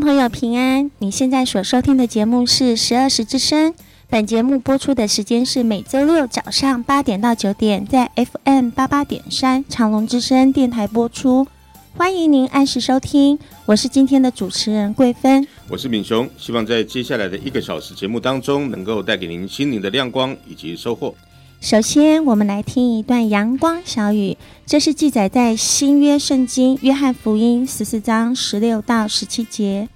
朋友平安，你现在所收听的节目是十二时之声。本节目播出的时间是每周六早上八点到九点，在 FM 八八点三长隆之声电台播出。欢迎您按时收听，我是今天的主持人桂芬，我是敏雄，希望在接下来的一个小时节目当中，能够带给您心灵的亮光以及收获。首先，我们来听一段阳光小语，这是记载在新约圣经约翰福音十四章十六到十七节。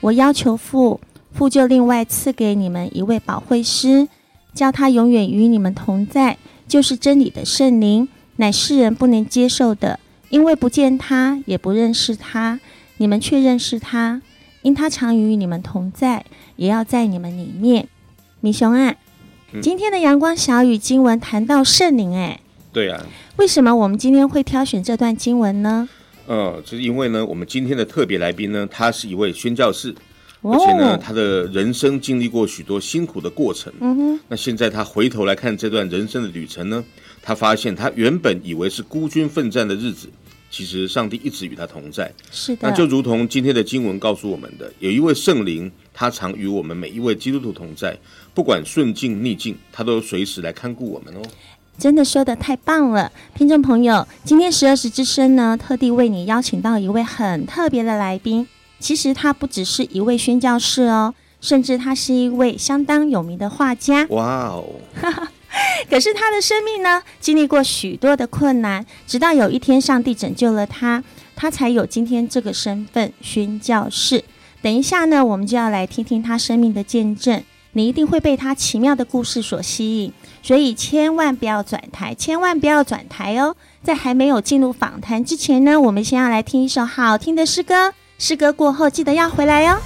我要求父，父就另外赐给你们一位保惠师，叫他永远与你们同在，就是真理的圣灵，乃世人不能接受的，因为不见他，也不认识他。你们却认识他，因他常与你们同在，也要在你们里面。米雄啊。今天的阳光小雨经文谈到圣灵，哎，对啊，为什么我们今天会挑选这段经文呢？呃，就是因为呢，我们今天的特别来宾呢，他是一位宣教士，而且呢，他的人生经历过许多辛苦的过程。嗯哼，那现在他回头来看这段人生的旅程呢，他发现他原本以为是孤军奋战的日子。其实上帝一直与他同在，是的。那就如同今天的经文告诉我们的，有一位圣灵，他常与我们每一位基督徒同在，不管顺境逆境，他都随时来看顾我们哦。真的说的太棒了，听众朋友，今天十二时之声呢，特地为你邀请到一位很特别的来宾。其实他不只是一位宣教士哦，甚至他是一位相当有名的画家。哇哦！可是他的生命呢，经历过许多的困难，直到有一天上帝拯救了他，他才有今天这个身份——宣教士。等一下呢，我们就要来听听他生命的见证，你一定会被他奇妙的故事所吸引，所以千万不要转台，千万不要转台哦！在还没有进入访谈之前呢，我们先要来听一首好听的诗歌，诗歌过后记得要回来哦。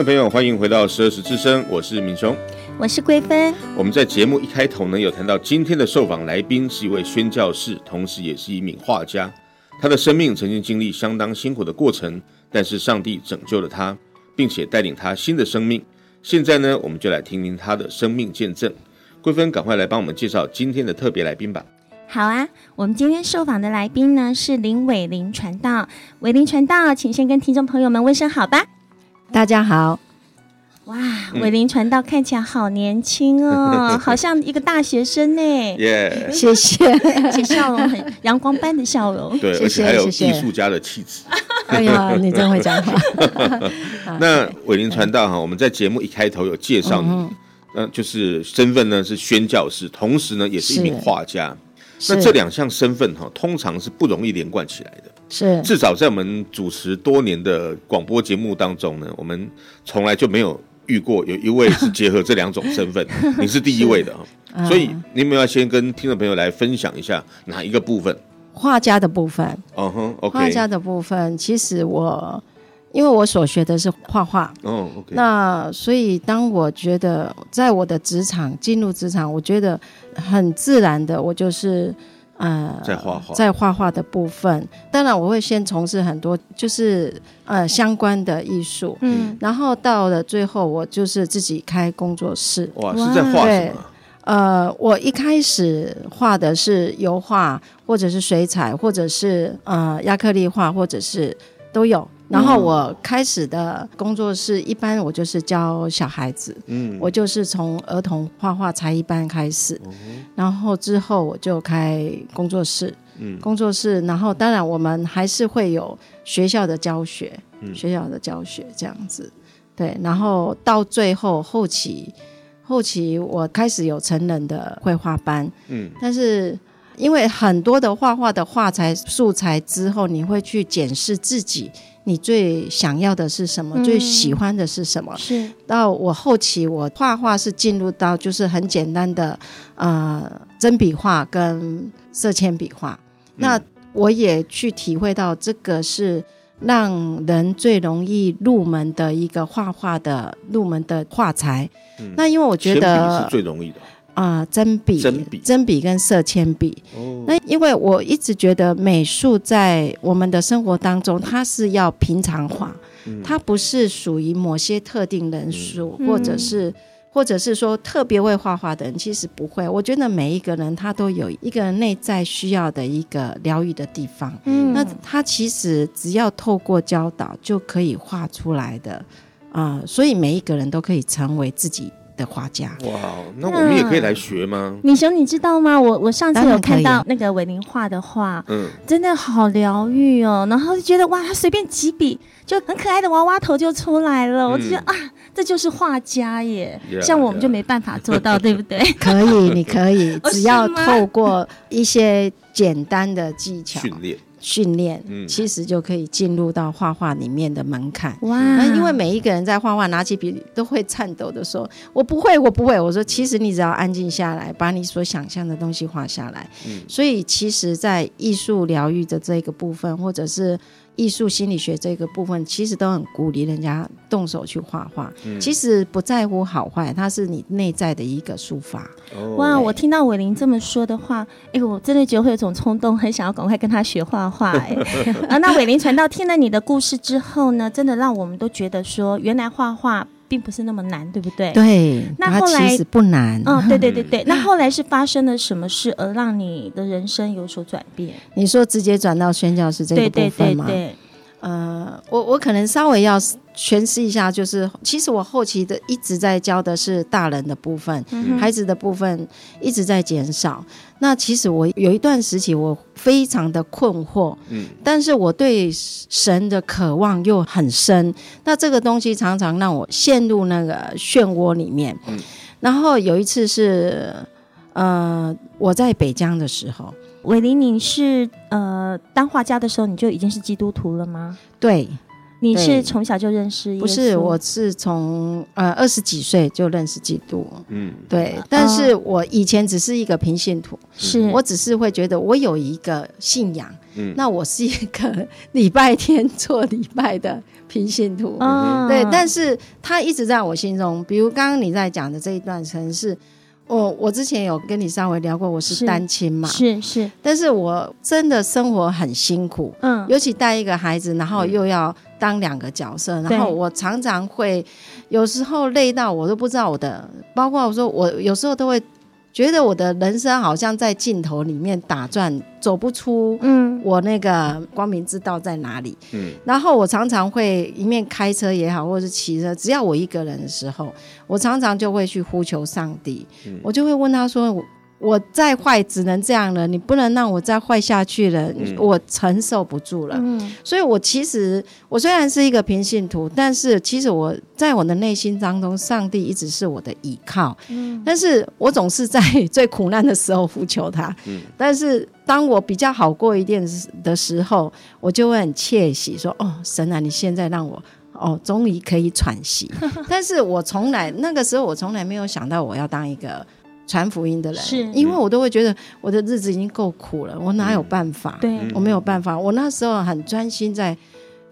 众朋友，欢迎回到十二时之声，我是明雄，我是桂芬。我们在节目一开头呢，有谈到今天的受访来宾是一位宣教士，同时也是一名画家。他的生命曾经经历相当辛苦的过程，但是上帝拯救了他，并且带领他新的生命。现在呢，我们就来听听他的生命见证。桂芬，赶快来帮我们介绍今天的特别来宾吧。好啊，我们今天受访的来宾呢是林伟林传道。伟林传道，请先跟听众朋友们问声好吧。大家好，哇，伟林传道看起来好年轻哦，好像一个大学生呢。耶，谢谢，而且笑容很阳光般的笑容，对，而且还有艺术家的气质。哎呀，你真会讲话。那伟林传道哈，我们在节目一开头有介绍你，嗯，就是身份呢是宣教师，同时呢也是一名画家。那这两项身份哈，通常是不容易连贯起来的。是，至少在我们主持多年的广播节目当中呢，我们从来就没有遇过有一位是结合这两种身份，你是第一位的啊。所以，你们要先跟听众朋友来分享一下哪一个部分？画家的部分。嗯哼，画家的部分，其实我。因为我所学的是画画，哦，OK，那所以当我觉得在我的职场进入职场，我觉得很自然的，我就是呃在画画，在画画的部分，当然我会先从事很多就是呃相关的艺术，嗯，然后到了最后，我就是自己开工作室。哇，是在画什么？呃，我一开始画的是油画，或者是水彩，或者是呃亚克力画，或者是都有。然后我开始的工作室，一般我就是教小孩子，嗯，我就是从儿童画画才艺班开始，嗯，然后之后我就开工作室，嗯，工作室，然后当然我们还是会有学校的教学，嗯，学校的教学这样子，对，然后到最后后期，后期我开始有成人的绘画班，嗯，但是因为很多的画画的画材素材之后，你会去检视自己。你最想要的是什么？嗯、最喜欢的是什么？是到我后期，我画画是进入到就是很简单的呃真笔画跟色铅笔画。嗯、那我也去体会到这个是让人最容易入门的一个画画的入门的画材。嗯、那因为我觉得铅笔是最容易的。啊、呃，针笔、针笔、针笔跟色铅笔。哦，那因为我一直觉得美术在我们的生活当中，它是要平常化，嗯、它不是属于某些特定人数，嗯、或者是。或者是说特别会画画的人，其实不会。我觉得每一个人他都有一个内在需要的一个疗愈的地方。嗯，那他其实只要透过教导就可以画出来的啊、呃，所以每一个人都可以成为自己的画家。哇，那我们也可以来学吗？米雄，你知道吗？我我上次有看到那个伟林画的画，嗯，真的好疗愈哦。然后就觉得哇，他随便几笔就很可爱的娃娃头就出来了，嗯、我就觉得啊。这就是画家耶，yeah, 像我们就没办法做到，yeah. 对不对？可以，你可以，只要透过一些简单的技巧训练，训练，嗯，其实就可以进入到画画里面的门槛。哇！因为每一个人在画画拿起笔都会颤抖的说：“我不会，我不会。”我说：“其实你只要安静下来，把你所想象的东西画下来。”嗯，所以其实，在艺术疗愈的这个部分，或者是。艺术心理学这个部分，其实都很鼓励人家动手去画画。嗯、其实不在乎好坏，它是你内在的一个抒发。哦、哇！我听到伟林这么说的话，哎，我真的觉得会有种冲动，很想要赶快跟他学画画。哎，啊，那伟林传道听了你的故事之后呢，真的让我们都觉得说，原来画画。并不是那么难，对不对？对，那后来其实不难。嗯，对对对 对。那后来是发生了什么事，而让你的人生有所转变？你说直接转到宣教师这个部分吗？对对对对。呃，我我可能稍微要诠释一下，就是其实我后期的一直在教的是大人的部分，嗯、孩子的部分一直在减少。那其实我有一段时期我非常的困惑，嗯，但是我对神的渴望又很深。那这个东西常常让我陷入那个漩涡里面。嗯，然后有一次是呃我在北疆的时候。伟林，你是呃当画家的时候，你就已经是基督徒了吗？对，你是从小就认识？不是，我是从呃二十几岁就认识基督。嗯，对。但是我以前只是一个平信徒，是、嗯、我只是会觉得我有一个信仰。嗯，那我是一个礼拜天做礼拜的平信徒。嗯，对。但是他一直在我心中，比如刚刚你在讲的这一段程式。我我之前有跟你稍微聊过，我是单亲嘛，是是，是，但是我真的生活很辛苦，嗯，尤其带一个孩子，然后又要当两个角色，然后我常常会有时候累到我都不知道我的，包括我说我有时候都会。觉得我的人生好像在镜头里面打转，走不出。嗯，我那个光明之道在哪里？嗯，然后我常常会一面开车也好，或者是骑车，只要我一个人的时候，我常常就会去呼求上帝。嗯，我就会问他说。我再坏只能这样了，你不能让我再坏下去了，嗯、我承受不住了。嗯、所以，我其实我虽然是一个平信徒，但是其实我在我的内心当中，上帝一直是我的依靠。嗯、但是我总是在最苦难的时候呼求他。嗯、但是当我比较好过一点的时候，我就会很窃喜说：“哦，神啊，你现在让我哦，终于可以喘息。”但是我从来那个时候，我从来没有想到我要当一个。传福音的人，是因为我都会觉得我的日子已经够苦了，我哪有办法？对、嗯，我没有办法。我那时候很专心在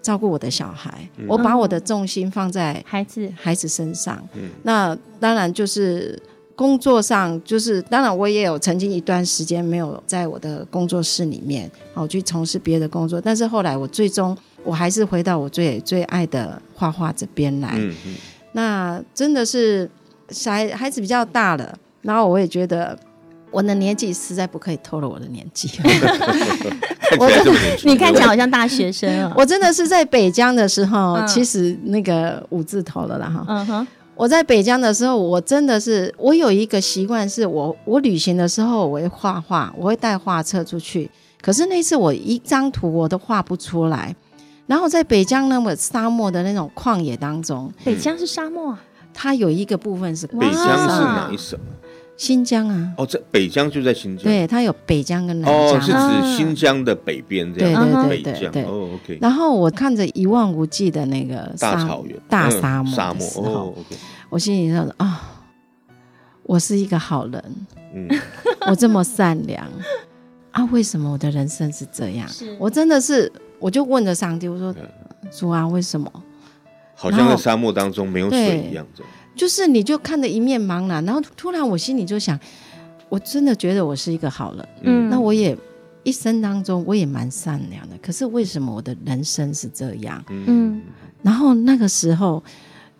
照顾我的小孩，嗯、我把我的重心放在孩子孩子身上。嗯，那当然就是工作上，就是当然我也有曾经一段时间没有在我的工作室里面，好去从事别的工作。但是后来我最终我还是回到我最最爱的画画这边来。嗯嗯，那真的是孩孩子比较大了。然后我也觉得我的年纪实在不可以透露我的年纪。我你看起来好像大学生啊！我真的是在北疆的时候，嗯、其实那个五字头了啦哈。嗯哼。我在北疆的时候，我真的是我有一个习惯，是我我旅行的时候我会画画，我会带画册出去。可是那次我一张图我都画不出来。然后在北疆那么沙漠的那种旷野当中，北疆是沙漠啊？它有一个部分是北疆是哪一省？新疆啊，哦，在北疆就在新疆，对，它有北疆跟南疆，哦，是指新疆的北边这样，对对对对，哦，OK。然后我看着一望无际的那个大草原、大沙漠沙漠，哦，OK。我心里想说啊，我是一个好人，嗯，我这么善良。啊，为什么我的人生是这样？我真的是，我就问着上帝，我说主啊，为什么？好像在沙漠当中没有水一样，这样。就是你就看着一面茫然，然后突然我心里就想，我真的觉得我是一个好人，嗯，那我也一生当中我也蛮善良的，可是为什么我的人生是这样？嗯，然后那个时候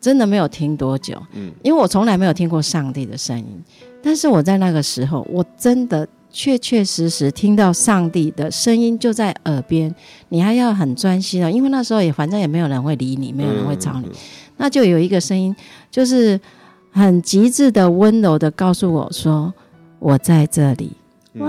真的没有听多久，嗯，因为我从来没有听过上帝的声音，但是我在那个时候，我真的确确实实听到上帝的声音就在耳边，你还要很专心哦，因为那时候也反正也没有人会理你，没有人会找你。嗯那就有一个声音，就是很极致的温柔的告诉我说：“我在这里。”哇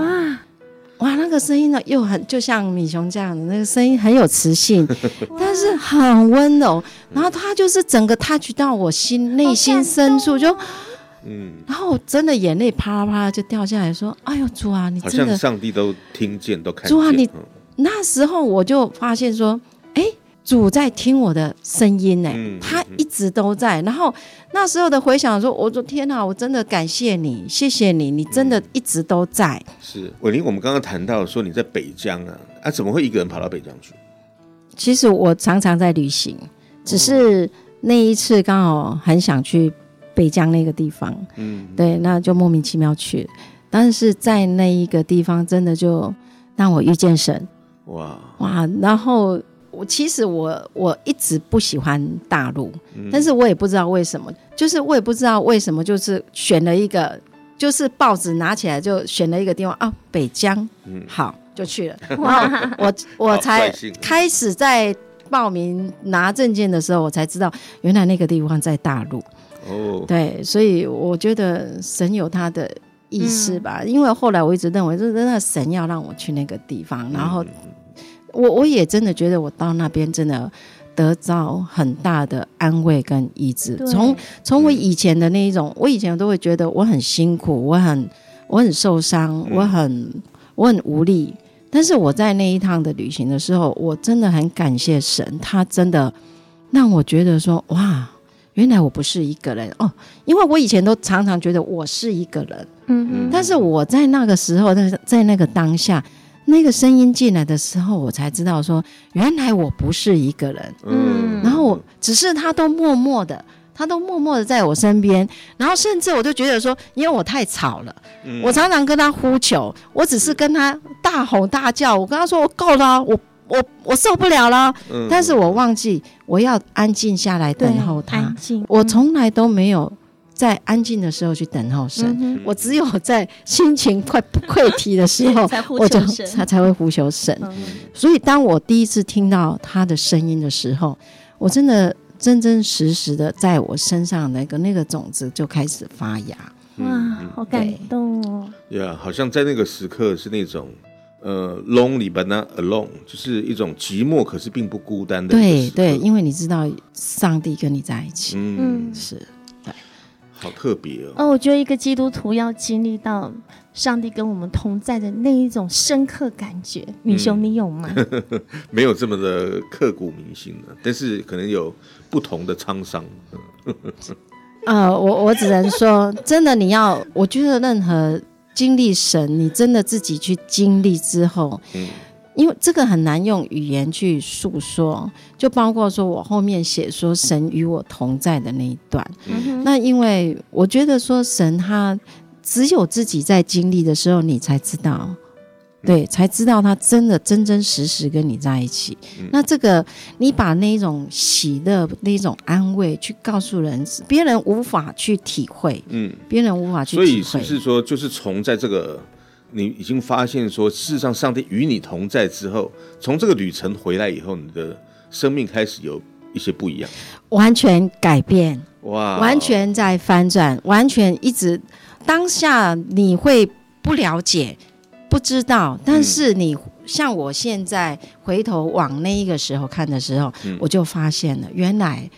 哇，那个声音呢，又很就像米熊这样的那个声音，很有磁性，但是很温柔。然后他就是整个 touch 到我心内心深处，就嗯，然后真的眼泪啪啦啪啦就掉下来，说：“哎呦，主啊，你真的，上帝都听见都看见。”主啊，你那时候我就发现说。哎主在听我的声音呢，他一直都在。然后那时候的回想说：“我说天哪，我真的感谢你，谢谢你，你真的一直都在。”是伟林，我们刚刚谈到说你在北疆啊，啊，怎么会一个人跑到北疆去？其实我常常在旅行，只是那一次刚好很想去北疆那个地方，嗯，对，那就莫名其妙去。但是在那一个地方，真的就让我遇见神，哇哇，然后。我其实我我一直不喜欢大陆，嗯、但是我也不知道为什么，就是我也不知道为什么，就是选了一个，就是报纸拿起来就选了一个地方啊，北疆，嗯，好就去了。哇，我我才开始在报名拿证件的时候，我才知道原来那个地方在大陆。哦，对，所以我觉得神有他的意思吧，嗯、因为后来我一直认为，就是那神要让我去那个地方，然后。我我也真的觉得我到那边真的得到很大的安慰跟医治。从从我以前的那一种，我以前都会觉得我很辛苦，我很我很受伤，我很我很无力。但是我在那一趟的旅行的时候，我真的很感谢神，他真的让我觉得说哇，原来我不是一个人哦，因为我以前都常常觉得我是一个人，嗯嗯，但是我在那个时候，在在那个当下。那个声音进来的时候，我才知道说，原来我不是一个人。嗯，然后我只是他都默默的，他都默默的在我身边。然后甚至我就觉得说，因为我太吵了，嗯、我常常跟他呼求，我只是跟他大吼大叫，我跟他说我够了，我我我受不了了。嗯、但是我忘记我要安静下来等候他。安静，我从来都没有。在安静的时候去等候神，嗯、我只有在心情快溃堤的时候，我就他才会呼求神。嗯、所以当我第一次听到他的声音的时候，我真的真真实实的在我身上那个那个种子就开始发芽。哇，好感动哦！呀，yeah, 好像在那个时刻是那种呃，lonely but not alone，就是一种寂寞，可是并不孤单的。对对，因为你知道上帝跟你在一起。嗯，是对。好特别哦！哦，我觉得一个基督徒要经历到上帝跟我们同在的那一种深刻感觉，米兄，你有吗？没有这么的刻骨铭心的，但是可能有不同的沧桑。啊、呃，我我只能说，真的，你要，我觉得任何经历神，你真的自己去经历之后，嗯。因为这个很难用语言去诉说，就包括说我后面写说神与我同在的那一段。嗯、那因为我觉得说神他只有自己在经历的时候，你才知道，对，才知道他真的真真实实跟你在一起。嗯、那这个你把那种喜乐、那种安慰去告诉人，别人无法去体会，嗯，别人无法去体会。所以是不是说，就是从在这个。你已经发现说，事实上上帝与你同在之后，从这个旅程回来以后，你的生命开始有一些不一样，完全改变，哇，完全在翻转，完全一直当下你会不了解、不知道，但是你像我现在回头往那一个时候看的时候，嗯、我就发现了，原来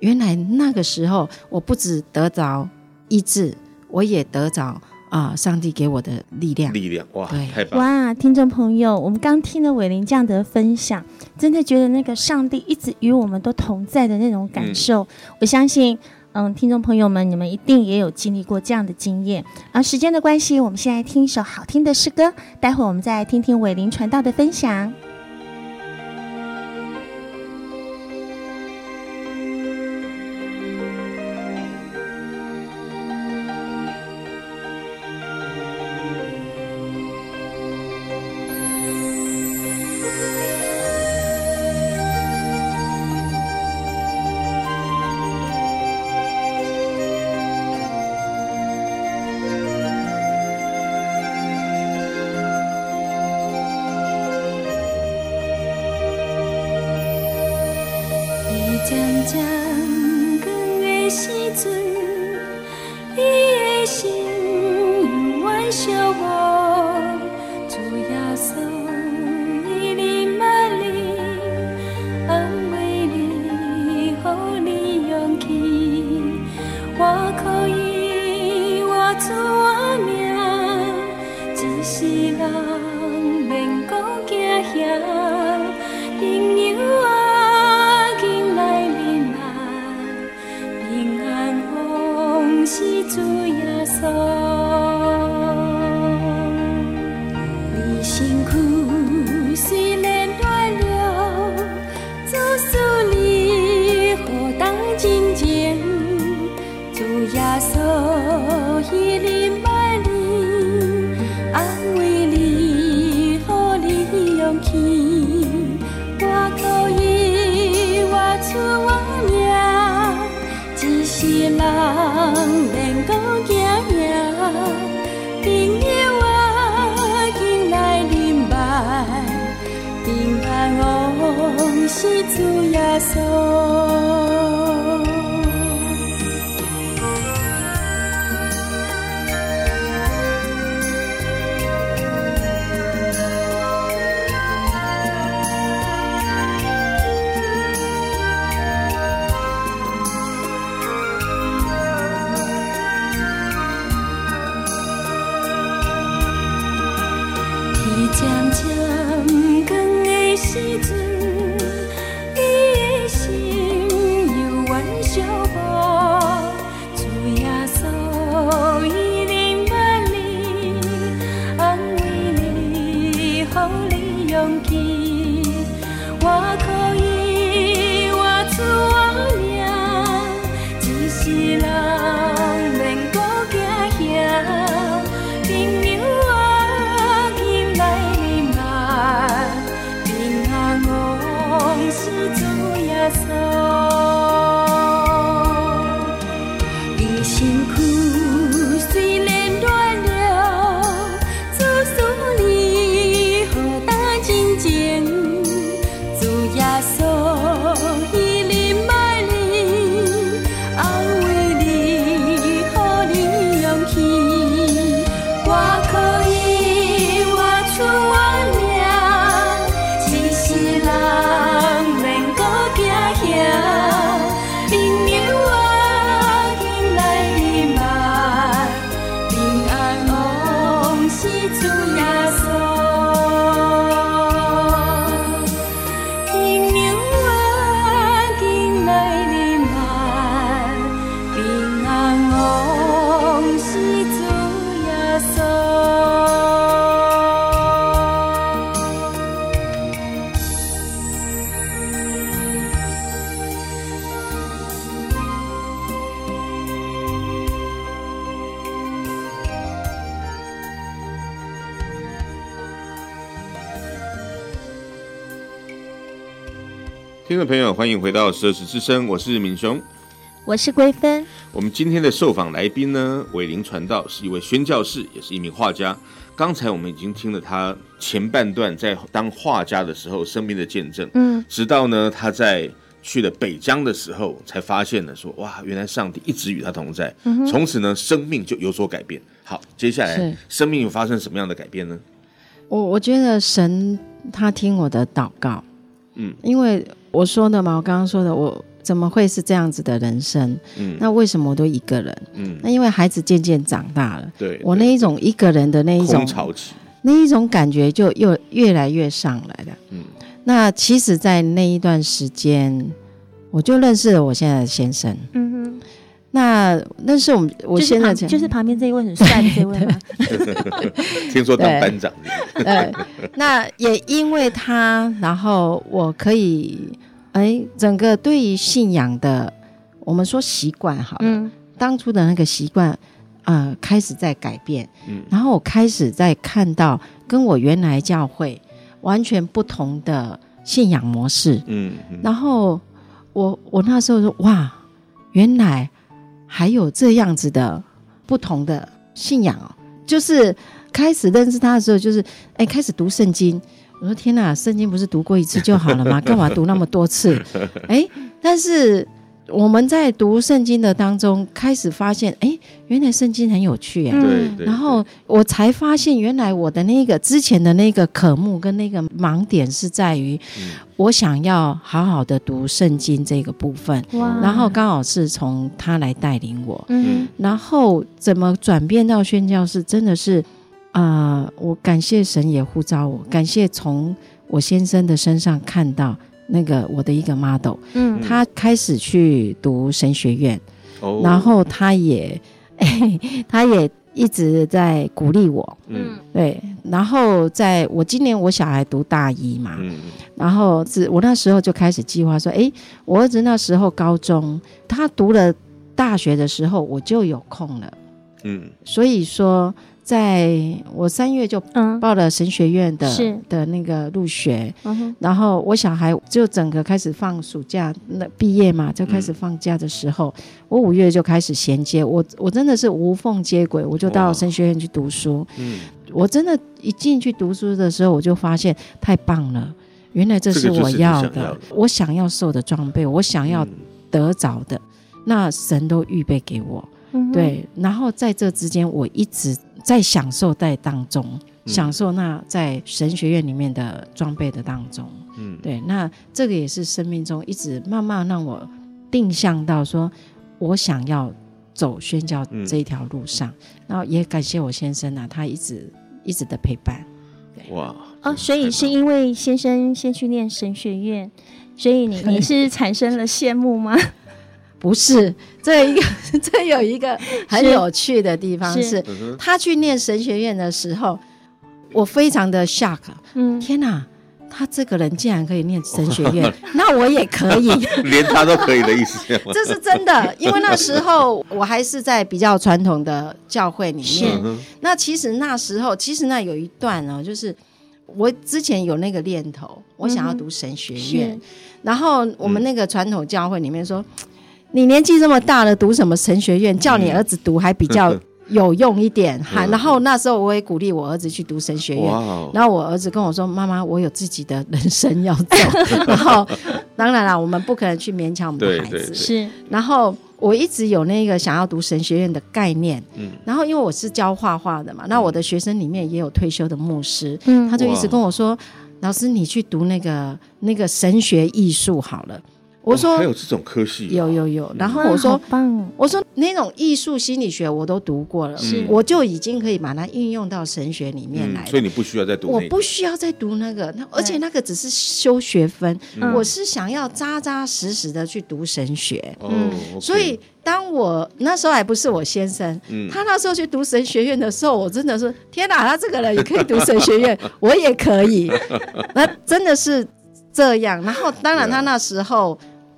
原来那个时候我不只得着医治，我也得着。啊！上帝给我的力量，力量哇，对太棒！哇，听众朋友，我们刚听了伟林这样的分享，真的觉得那个上帝一直与我们都同在的那种感受，嗯、我相信，嗯，听众朋友们，你们一定也有经历过这样的经验。而时间的关系，我们先来听一首好听的诗歌，待会我们再来听听伟林传道的分享。听众朋友，欢迎回到《奢侈之声》，我是敏雄，我是桂芬。我们今天的受访来宾呢，伟林传道是一位宣教士，也是一名画家。刚才我们已经听了他前半段在当画家的时候生命的见证，嗯，直到呢他在去了北疆的时候，才发现了说，哇，原来上帝一直与他同在，嗯、从此呢生命就有所改变。好，接下来生命又发生什么样的改变呢？我我觉得神他听我的祷告，嗯，因为。我说的嘛，我刚刚说的，我怎么会是这样子的人生？嗯，那为什么我都一个人？嗯，那因为孩子渐渐长大了，对，我那一种一个人的那一种那一种感觉就又越来越上来了。嗯，那其实，在那一段时间，我就认识了我现在的先生。嗯哼，那认识我们，我现在就是旁边这一位很帅的这位吗？听说当班长。对，那也因为他，然后我可以。哎，整个对于信仰的，我们说习惯好了，嗯，当初的那个习惯，呃，开始在改变，嗯，然后我开始在看到跟我原来教会完全不同的信仰模式，嗯，嗯，然后我我那时候说哇，原来还有这样子的不同的信仰哦，就是开始认识他的时候，就是哎，开始读圣经。我说天哪，圣经不是读过一次就好了吗？干嘛读那么多次？哎，但是。我们在读圣经的当中，开始发现，哎，原来圣经很有趣，哎，对。然后我才发现，原来我的那个之前的那个渴慕跟那个盲点是在于，我想要好好的读圣经这个部分。哇。然后刚好是从他来带领我。嗯。然后怎么转变到宣教是，真的是，啊、呃，我感谢神也呼召我，感谢从我先生的身上看到。那个我的一个 model，嗯，他开始去读神学院，哦，然后他也，哎，他也一直在鼓励我，嗯，对，然后在我今年我小孩读大一嘛，嗯，然后是我那时候就开始计划说，哎，我儿子那时候高中，他读了大学的时候，我就有空了，嗯，所以说。在我三月就报了神学院的、嗯、的那个入学，嗯、然后我小孩就整个开始放暑假，那毕业嘛就开始放假的时候，嗯、我五月就开始衔接我，我真的是无缝接轨，我就到神学院去读书。嗯，我真的，一进去读书的时候，我就发现太棒了，原来这是我要的，这个、想要的。我想要受的装备，我想要得着的，嗯、那神都预备给我。嗯、对，然后在这之间，我一直。在享受在当中，享受那在神学院里面的装备的当中，嗯，对，那这个也是生命中一直慢慢让我定向到说，我想要走宣教这一条路上，嗯、然后也感谢我先生啊，他一直一直的陪伴。哇，哦，所以是因为先生先去念神学院，所以你你是产生了羡慕吗？不是，这一个 这有一个很有趣的地方是，是他去念神学院的时候，我非常的 shock。嗯，天哪，他这个人竟然可以念神学院，那我也可以，连他都可以的意思。这是真的，因为那时候我还是在比较传统的教会里面。那其实那时候，其实那有一段哦，就是我之前有那个念头，我想要读神学院，嗯、然后我们那个传统教会里面说。你年纪这么大了，读什么神学院？叫你儿子读还比较 有用一点。哈，然后那时候我也鼓励我儿子去读神学院。然后我儿子跟我说：“妈妈，我有自己的人生要走。”然后当然了，我们不可能去勉强我们的孩子。是。然后我一直有那个想要读神学院的概念。嗯。然后因为我是教画画的嘛，那我的学生里面也有退休的牧师。嗯。他就一直跟我说：“老师，你去读那个那个神学艺术好了。”我说、哦、还有这种科系、啊，有有有。然后我说，棒我说那种艺术心理学我都读过了，是我就已经可以把它运用到神学里面来、嗯。所以你不需要再读、那个，我不需要再读那个，那而且那个只是修学分。嗯、我是想要扎扎实实的去读神学。嗯，嗯所以当我那时候还不是我先生，嗯、他那时候去读神学院的时候，我真的是天哪，他这个人也可以读神学院，我也可以。那真的是这样。然后当然他那时候。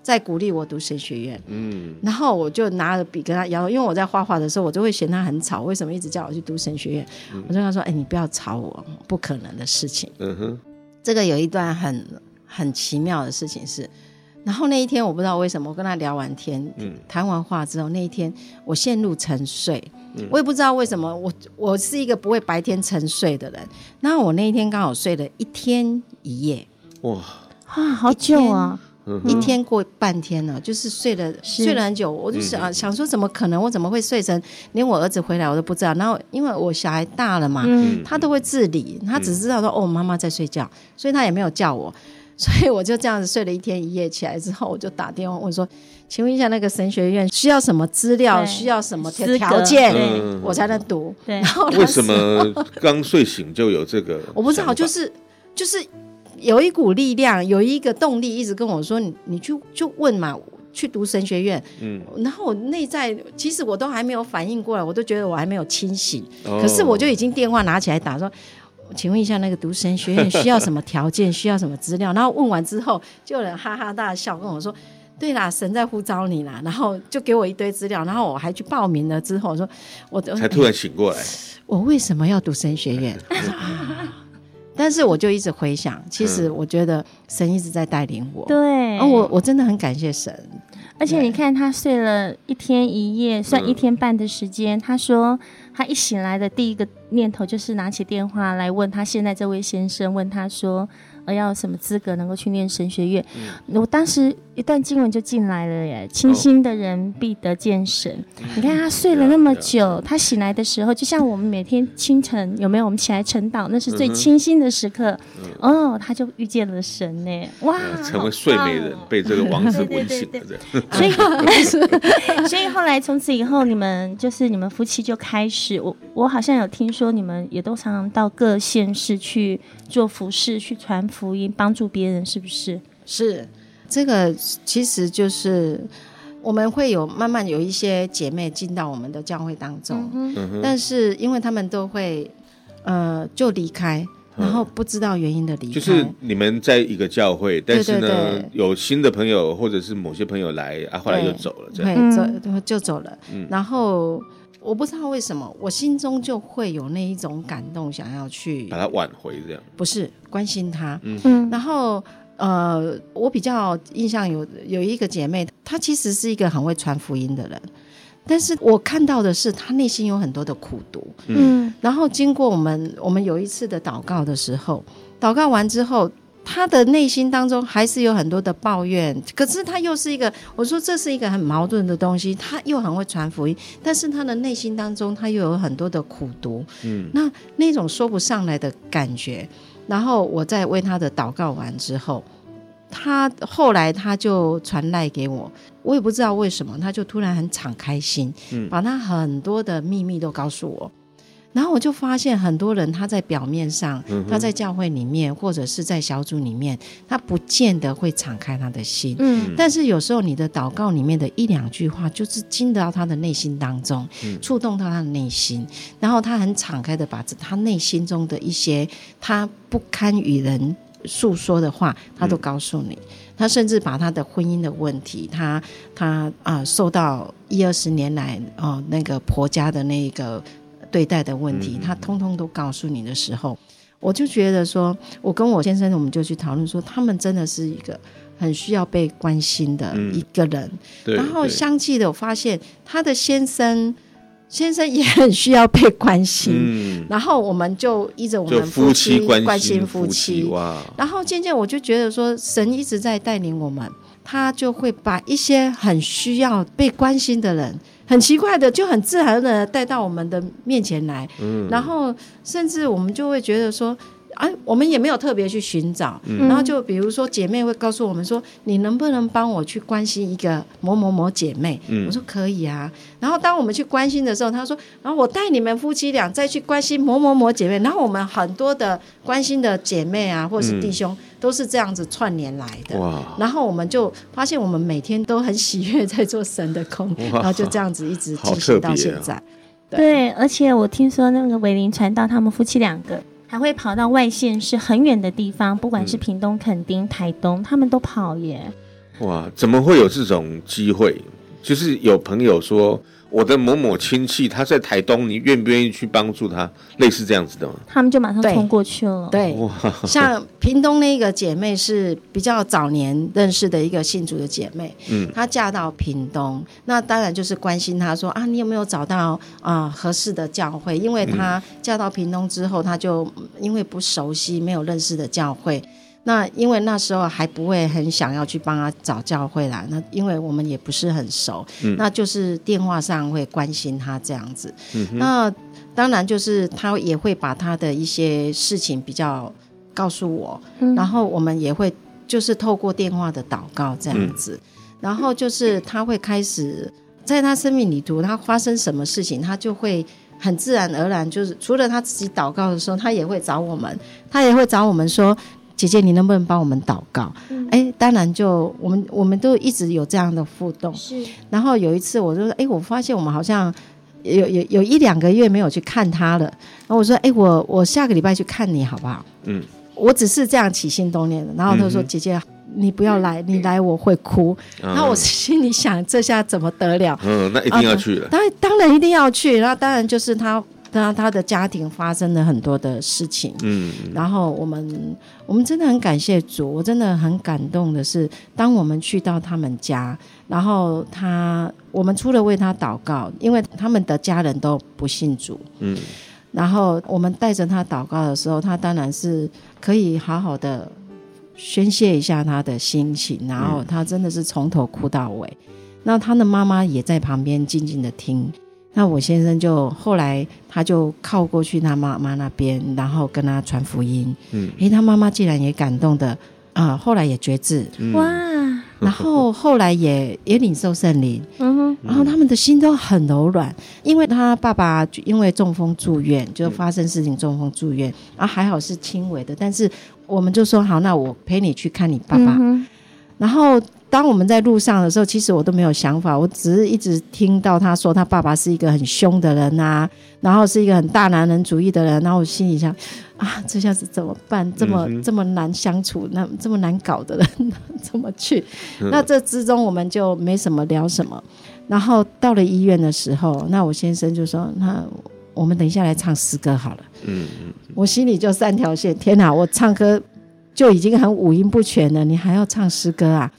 在鼓励我读神学院，嗯，然后我就拿了笔跟他摇，因为我在画画的时候，我就会嫌他很吵，为什么一直叫我去读神学院？嗯、我就跟他说：“哎，你不要吵我，不可能的事情。”嗯哼，这个有一段很很奇妙的事情是，然后那一天我不知道为什么，我跟他聊完天，嗯，谈完话之后，那一天我陷入沉睡，嗯、我也不知道为什么，我我是一个不会白天沉睡的人，然后我那一天刚好睡了一天一夜，哇。啊，好久啊！一天过半天了，就是睡了是睡了很久，我就想想说，怎么可能？我怎么会睡成连我儿子回来我都不知道？然后因为我小孩大了嘛，嗯、他都会自理，他只知道说、嗯、哦，妈妈在睡觉，所以他也没有叫我，所以我就这样子睡了一天一夜。起来之后，我就打电话问说：“请问一下，那个神学院需要什么资料？需要什么条件，我才能读？”对然后为什么刚睡醒就有这个？我不知道，就是就是。有一股力量，有一个动力，一直跟我说：“你你去就问嘛，去读神学院。”嗯，然后我内在其实我都还没有反应过来，我都觉得我还没有清醒。哦、可是我就已经电话拿起来打说：“请问一下，那个读神学院需要什么条件？需要什么资料？”然后问完之后，就有人哈哈大笑跟我说：“对啦，神在呼召你啦。”然后就给我一堆资料，然后我还去报名了。之后我说：“我才突然醒过来，我为什么要读神学院？” 但是我就一直回想，其实我觉得神一直在带领我。对，而我我真的很感谢神。而且你看，他睡了一天一夜，算一天半的时间。他说他一醒来的第一个念头就是拿起电话来问他现在这位先生，问他说。要什么资格能够去念神学院？嗯、我当时一段经文就进来了耶，清心的人必得见神。哦、你看他睡了那么久，嗯、他醒来的时候，就像我们每天清晨有没有？我们起来晨祷，那是最清新的时刻。嗯、哦，他就遇见了神呢，哇！成为睡美人，被这个王子吻醒了。所以，所以后来从此以后，你们就是你们夫妻就开始，我我好像有听说，你们也都常常到各县市去做服饰，去传福音帮助别人是不是？是，这个其实就是我们会有慢慢有一些姐妹进到我们的教会当中，嗯，但是因为他们都会呃就离开，然后不知道原因的离开。就是你们在一个教会，但是呢对对对。有新的朋友或者是某些朋友来啊，后来又走了，这样。走就走了，嗯、然后。我不知道为什么，我心中就会有那一种感动，想要去把它挽回，这样不是关心他。嗯，然后呃，我比较印象有有一个姐妹，她其实是一个很会传福音的人，但是我看到的是她内心有很多的苦毒。嗯，然后经过我们我们有一次的祷告的时候，祷告完之后。他的内心当中还是有很多的抱怨，可是他又是一个，我说这是一个很矛盾的东西。他又很会传福音，但是他的内心当中他又有很多的苦毒，嗯，那那种说不上来的感觉。然后我在为他的祷告完之后，他后来他就传赖给我，我也不知道为什么，他就突然很敞开心，嗯，把他很多的秘密都告诉我。然后我就发现很多人他在表面上，他在教会里面或者是在小组里面，他不见得会敞开他的心。嗯，但是有时候你的祷告里面的一两句话，就是进到他的内心当中，触动到他的内心，然后他很敞开的把他内心中的一些他不堪与人诉说的话，他都告诉你。他甚至把他的婚姻的问题，他他啊受到一二十年来哦那个婆家的那个。对待的问题，他通通都告诉你的时候，我就觉得说，我跟我先生，我们就去讨论说，他们真的是一个很需要被关心的一个人。嗯、然后相继的，我发现他的先生，先生也很需要被关心。嗯、然后我们就依着我们夫妻，夫妻关心夫妻。哇！然后渐渐我就觉得说，神一直在带领我们，他就会把一些很需要被关心的人。很奇怪的，就很自然的带到我们的面前来，嗯，然后甚至我们就会觉得说。啊，我们也没有特别去寻找，嗯、然后就比如说姐妹会告诉我们说，你能不能帮我去关心一个某某某姐妹？嗯、我说可以啊。然后当我们去关心的时候，她说，然后我带你们夫妻俩再去关心某某某姐妹。然后我们很多的关心的姐妹啊，或是弟兄，嗯、都是这样子串联来的。然后我们就发现，我们每天都很喜悦在做神的工，哇然后就这样子一直进行到现在。对，对，而且我听说那个伟林传道他们夫妻两个。还会跑到外县市很远的地方，不管是屏东、垦丁、台东，他们都跑耶。哇，怎么会有这种机会？就是有朋友说。我的某某亲戚他在台东，你愿不愿意去帮助他？类似这样子的吗？他们就马上冲过去了。对，像屏东那个姐妹是比较早年认识的一个信主的姐妹，嗯，她嫁到屏东，那当然就是关心她说啊，你有没有找到啊、呃、合适的教会？因为她嫁到屏东之后，她就因为不熟悉，没有认识的教会。那因为那时候还不会很想要去帮他找教会啦，那因为我们也不是很熟，嗯、那就是电话上会关心他这样子。那当然就是他也会把他的一些事情比较告诉我，嗯、然后我们也会就是透过电话的祷告这样子，嗯、然后就是他会开始在他生命旅途，他发生什么事情，他就会很自然而然，就是除了他自己祷告的时候，他也会找我们，他也会找我们说。姐姐，你能不能帮我们祷告？哎、嗯，当然就我们我们都一直有这样的互动。是。然后有一次，我就说，哎，我发现我们好像有有有一两个月没有去看他了。然后我说，哎，我我下个礼拜去看你好不好？嗯。我只是这样起心动念的。然后他说，嗯、姐姐，你不要来，你来我会哭。嗯、然后我心里想，这下怎么得了？嗯，那一定要去了。当然当然一定要去。然后当然就是他他他的家庭发生了很多的事情，嗯，然后我们我们真的很感谢主，我真的很感动的是，当我们去到他们家，然后他我们除了为他祷告，因为他们的家人都不信主，嗯，然后我们带着他祷告的时候，他当然是可以好好的宣泄一下他的心情，然后他真的是从头哭到尾，那他的妈妈也在旁边静静的听。那我先生就后来他就靠过去他妈妈那边，然后跟他传福音。嗯，诶，他妈妈竟然也感动的啊、呃，后来也觉志，嗯、哇！然后后来也也领受圣灵，嗯哼，然后他们的心都很柔软，因为他爸爸因为中风住院，就发生事情中风住院，然后还好是轻微的，但是我们就说好，那我陪你去看你爸爸，嗯、然后。当我们在路上的时候，其实我都没有想法，我只是一直听到他说他爸爸是一个很凶的人啊，然后是一个很大男人主义的人，然后我心里想啊，这下子怎么办？这么、嗯、这么难相处，那这么难搞的人 怎么去？嗯、那这之中我们就没什么聊什么。然后到了医院的时候，那我先生就说：“那我们等一下来唱诗歌好了。”嗯嗯，我心里就三条线：天哪，我唱歌就已经很五音不全了，你还要唱诗歌啊？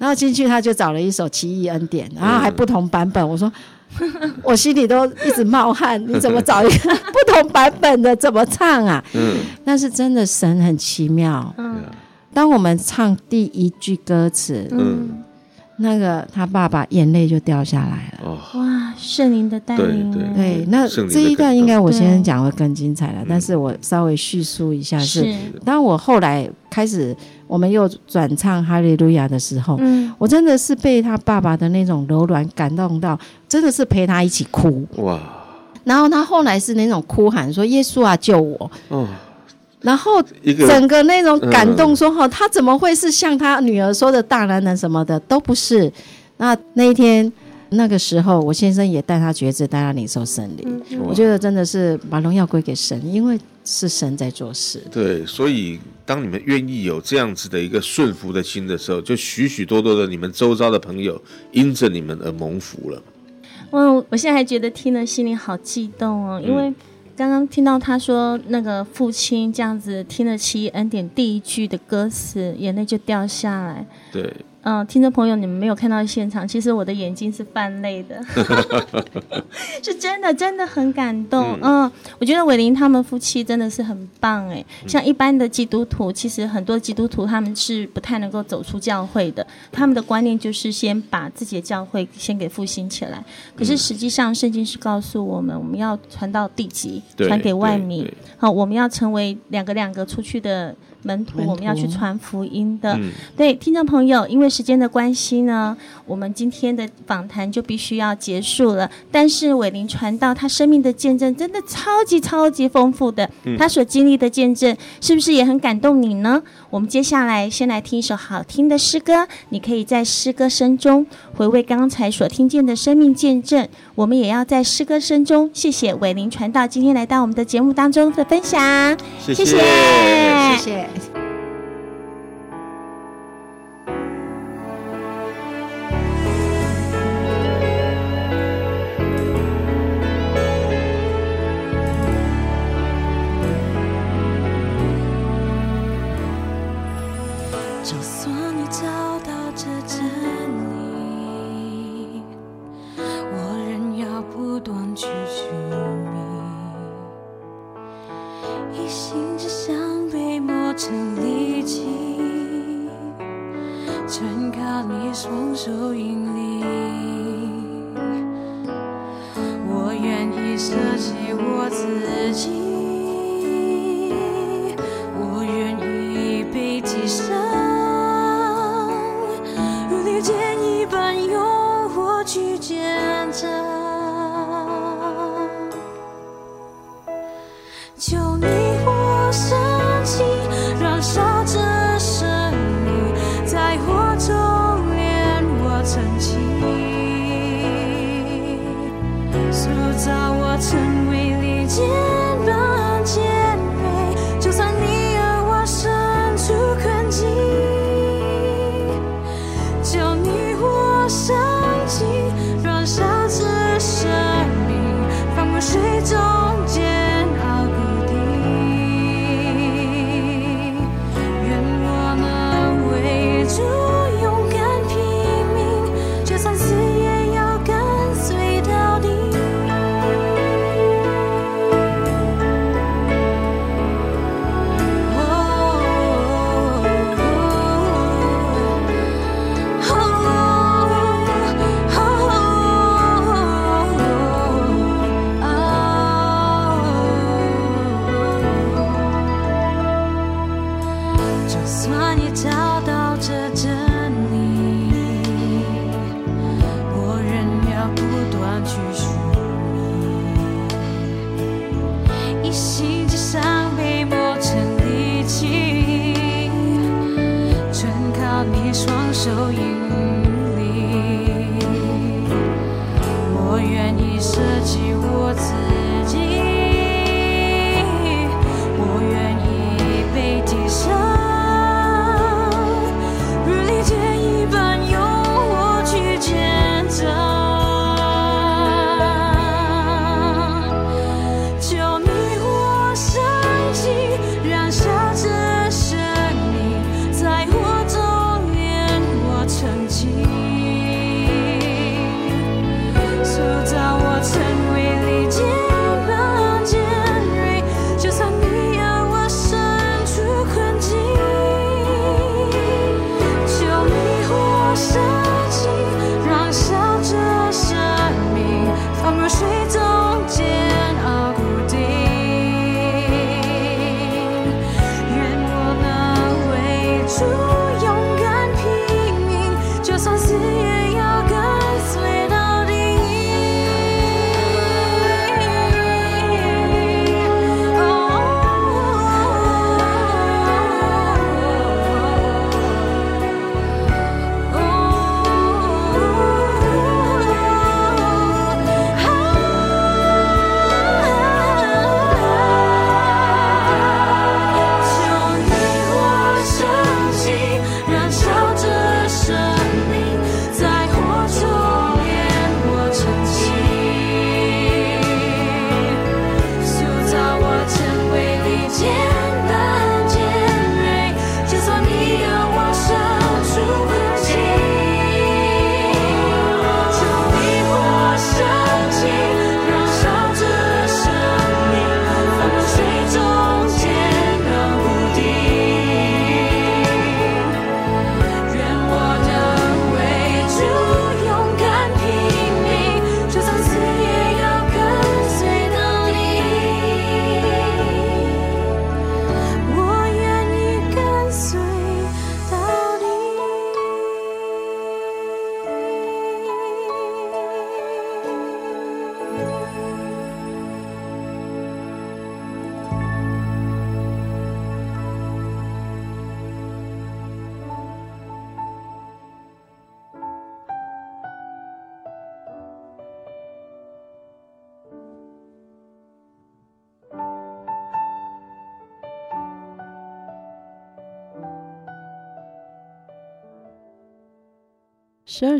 然后进去，他就找了一首《奇异恩典》，然后还不同版本。我说，我心里都一直冒汗。你怎么找一个 不同版本的？怎么唱啊？嗯。但是真的神很奇妙。嗯。当我们唱第一句歌词，嗯，那个他爸爸眼泪就掉下来了。哇，圣灵的带领。对对。那这一段应该我先讲会更精彩了，但是我稍微叙述一下是，当我后来开始。我们又转唱哈利路亚的时候，嗯，我真的是被他爸爸的那种柔软感动到，真的是陪他一起哭哇。然后他后来是那种哭喊说：“耶稣啊，救我！”哦，然后整个那种感动说：“哈，他怎么会是像他女儿说的大男人什么的都不是。”那那一天那个时候，我先生也带他觉知，带他领受圣灵。嗯嗯，我觉得真的是把荣耀归给神，因为是神在做事。对，所以。当你们愿意有这样子的一个顺服的心的时候，就许许多多的你们周遭的朋友因着你们而蒙福了。我我现在还觉得听了心里好激动哦，因为刚刚听到他说那个父亲这样子听了奇异恩典第一句的歌词，眼泪就掉下来。对。嗯，听众朋友，你们没有看到现场，其实我的眼睛是泛泪的，是真的，真的很感动。嗯，嗯，我觉得伟林他们夫妻真的是很棒哎。像一般的基督徒，其实很多基督徒他们是不太能够走出教会的，他们的观念就是先把自己的教会先给复兴起来。可是实际上，圣经是告诉我们，我们要传到地极，传给万民。好，我们要成为两个两个出去的。门徒，我们要去传福音的。嗯、对，听众朋友，因为时间的关系呢，我们今天的访谈就必须要结束了。但是伟林传道他生命的见证真的超级超级丰富的，嗯、他所经历的见证是不是也很感动你呢？我们接下来先来听一首好听的诗歌，你可以在诗歌声中回味刚才所听见的生命见证。我们也要在诗歌声中谢谢伟林传道今天来到我们的节目当中的分享，谢谢，谢谢。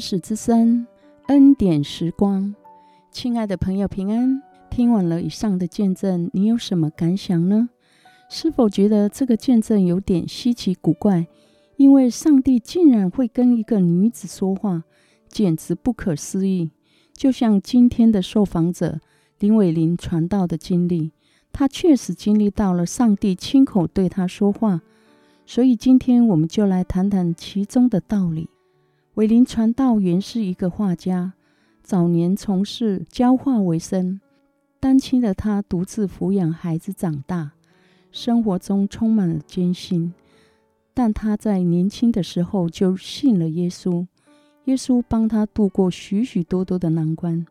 十二时之声，恩典时光，亲爱的朋友平安。听完了以上的见证，你有什么感想呢？是否觉得这个见证有点稀奇古怪？因为上帝竟然会跟一个女子说话，简直不可思议。就像今天的受访者林伟林传道的经历，他确实经历到了上帝亲口对他说话。所以今天我们就来谈谈其中的道理。伟林传道原是一个画家，早年从事教画为生。单亲的他独自抚养孩子长大，生活中充满了艰辛。但他在年轻的时候就信了耶稣，耶稣帮他度过许许多多的难关。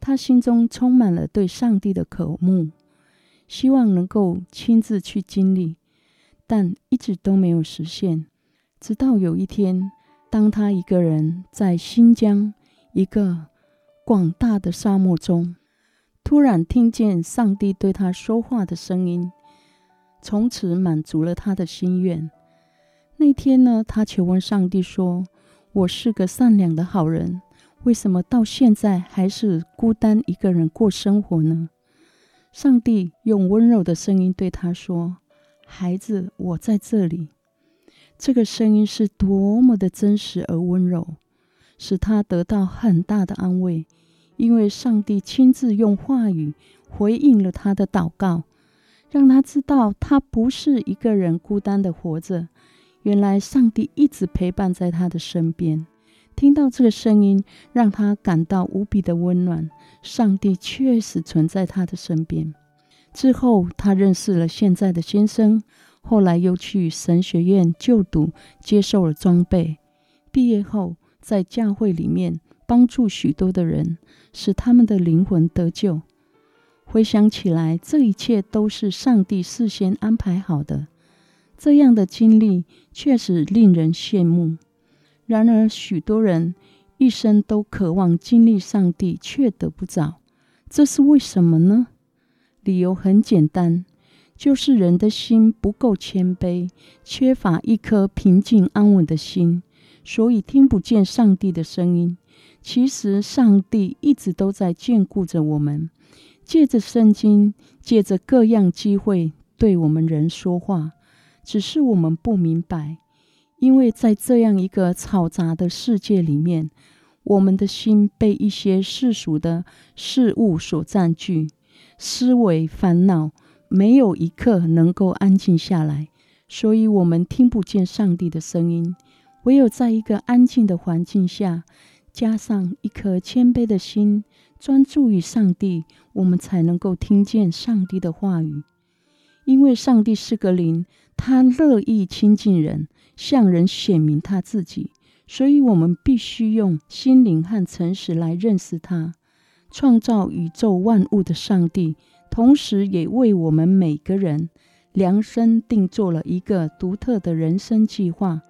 他心中充满了对上帝的渴慕，希望能够亲自去经历，但一直都没有实现。直到有一天，当他一个人在新疆一个广大的沙漠中，突然听见上帝对他说话的声音，从此满足了他的心愿。那天呢，他求问上帝说：“我是个善良的好人，为什么到现在还是孤单一个人过生活呢？”上帝用温柔的声音对他说：“孩子，我在这里。”这个声音是多么的真实而温柔，使他得到很大的安慰，因为上帝亲自用话语回应了他的祷告，让他知道他不是一个人孤单的活着。原来上帝一直陪伴在他的身边。听到这个声音，让他感到无比的温暖。上帝确实存在他的身边。之后，他认识了现在的先生。后来又去神学院就读，接受了装备。毕业后，在教会里面帮助许多的人，使他们的灵魂得救。回想起来，这一切都是上帝事先安排好的。这样的经历确实令人羡慕。然而，许多人一生都渴望经历上帝，却得不着，这是为什么呢？理由很简单。就是人的心不够谦卑，缺乏一颗平静安稳的心，所以听不见上帝的声音。其实上帝一直都在眷顾着我们，借着圣经，借着各样机会对我们人说话，只是我们不明白，因为在这样一个嘈杂的世界里面，我们的心被一些世俗的事物所占据，思维烦恼。没有一刻能够安静下来，所以我们听不见上帝的声音。唯有在一个安静的环境下，加上一颗谦卑的心，专注于上帝，我们才能够听见上帝的话语。因为上帝是个灵，他乐意亲近人，向人显明他自己，所以我们必须用心灵和诚实来认识他。创造宇宙万物的上帝。同时，也为我们每个人量身定做了一个独特的人生计划。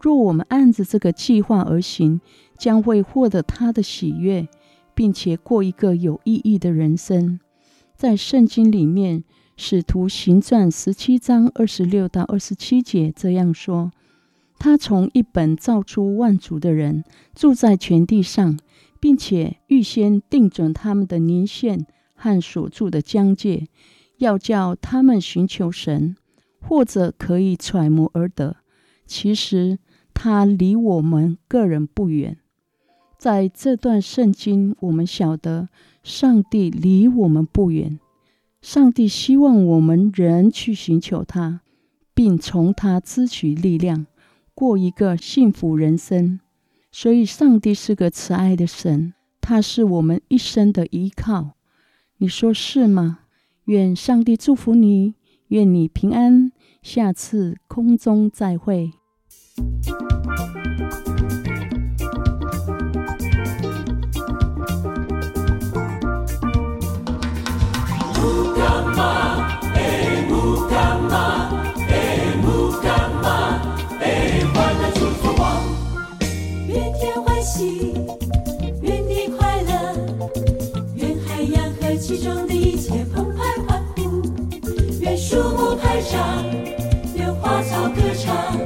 若我们按着这个计划而行，将会获得他的喜悦，并且过一个有意义的人生。在圣经里面，《使徒行传》十七章二十六到二十七节这样说：“他从一本造出万族的人，住在全地上，并且预先定准他们的年限。”和所住的疆界，要叫他们寻求神，或者可以揣摩而得。其实他离我们个人不远。在这段圣经，我们晓得上帝离我们不远。上帝希望我们人去寻求他，并从他支取力量，过一个幸福人生。所以，上帝是个慈爱的神，他是我们一生的依靠。你说是吗？愿上帝祝福你，愿你平安。下次空中再会。愿花草歌唱，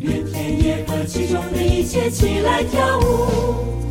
愿田野和其中的一切起来跳舞。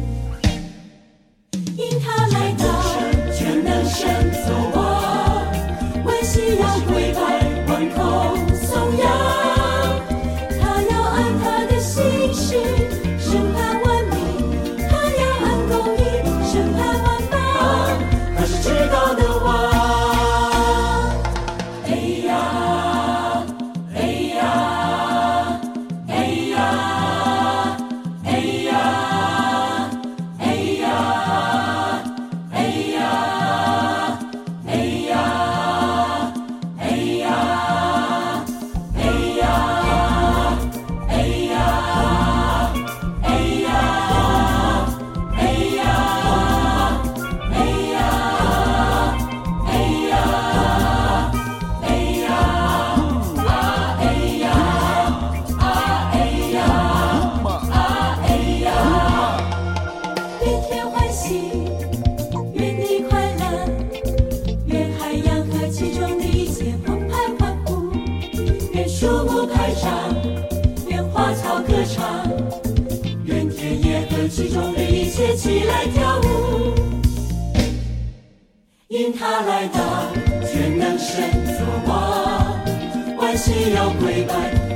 切起来跳舞。因他来到，全能神所望，欢喜要归拜。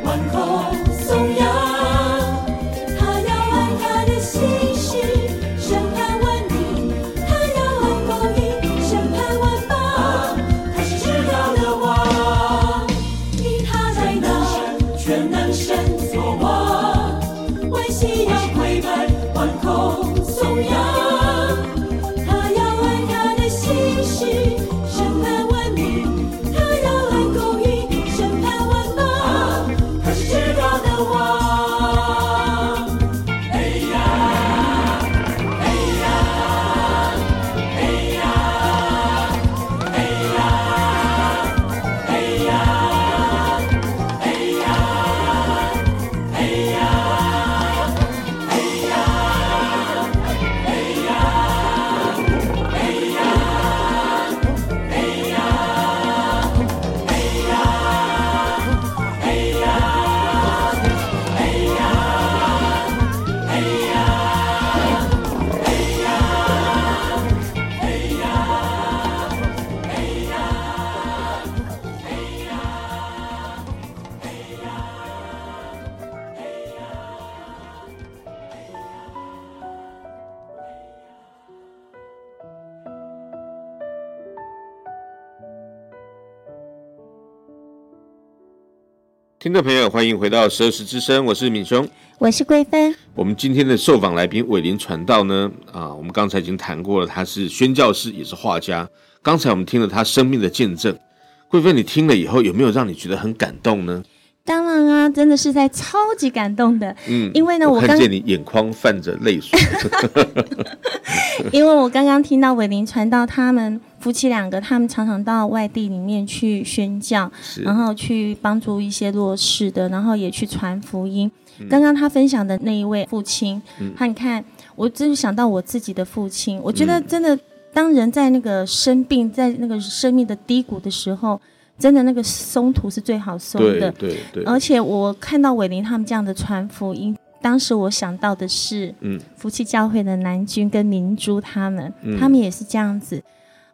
听众朋友，欢迎回到十二时之声，我是敏兄，我是桂芬。我们今天的受访来宾韦林传道呢，啊，我们刚才已经谈过了，他是宣教师，也是画家。刚才我们听了他生命的见证，桂芬，你听了以后有没有让你觉得很感动呢？当然啊，真的是在超级感动的。嗯，因为呢，我，我看见你眼眶泛着泪水。因为我刚刚听到伟林传道他们夫妻两个，他们常常到外地里面去宣教，然后去帮助一些弱势的，然后也去传福音。嗯、刚刚他分享的那一位父亲，嗯、他你看，我真是想到我自己的父亲。我觉得真的，当人在那个生病，在那个生命的低谷的时候。真的那个松土是最好松的，对对对。而且我看到伟林他们这样的传福音，当时我想到的是，嗯，福气教会的南君跟明珠他们，嗯、他们也是这样子。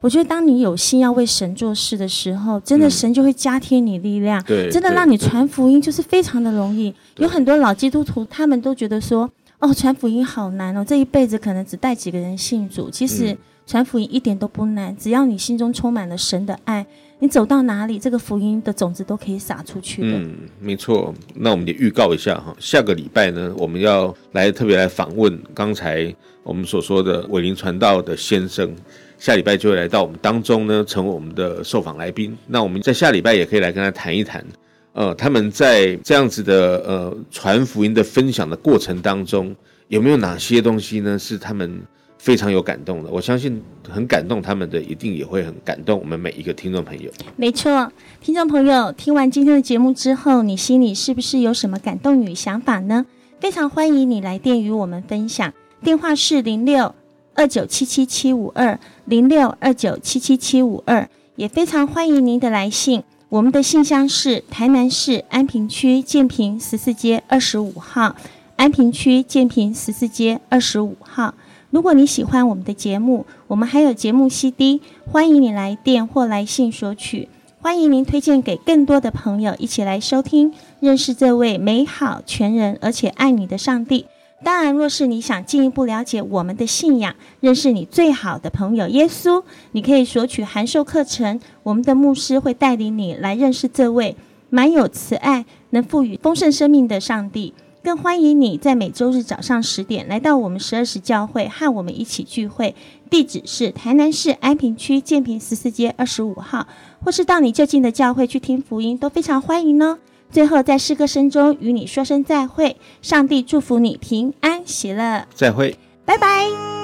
我觉得当你有心要为神做事的时候，真的神就会加添你力量，真的让你传福音就是非常的容易。有很多老基督徒，他们都觉得说，哦，传福音好难哦，这一辈子可能只带几个人信主。其实传福音一点都不难，只要你心中充满了神的爱。你走到哪里，这个福音的种子都可以撒出去的。嗯，没错。那我们也预告一下哈，下个礼拜呢，我们要来特别来访问刚才我们所说的伟林传道的先生，下礼拜就会来到我们当中呢，成为我们的受访来宾。那我们在下礼拜也可以来跟他谈一谈，呃，他们在这样子的呃传福音的分享的过程当中，有没有哪些东西呢？是他们。非常有感动的，我相信很感动他们的，一定也会很感动我们每一个听众朋友。没错，听众朋友，听完今天的节目之后，你心里是不是有什么感动与想法呢？非常欢迎你来电与我们分享，电话是零六二九七七七五二零六二九七七七五二，也非常欢迎您的来信，我们的信箱是台南市安平区建平十四街二十五号。安平区建平十四街二十五号。如果你喜欢我们的节目，我们还有节目 CD，欢迎你来电或来信索取。欢迎您推荐给更多的朋友一起来收听，认识这位美好、全人而且爱你的上帝。当然，若是你想进一步了解我们的信仰，认识你最好的朋友耶稣，你可以索取函授课程。我们的牧师会带领你来认识这位满有慈爱、能赋予丰盛生命的上帝。更欢迎你在每周日早上十点来到我们十二时教会，和我们一起聚会。地址是台南市安平区建平十四街二十五号，或是到你就近的教会去听福音，都非常欢迎哦。最后，在诗歌声中与你说声再会，上帝祝福你平安喜乐，再会，拜拜。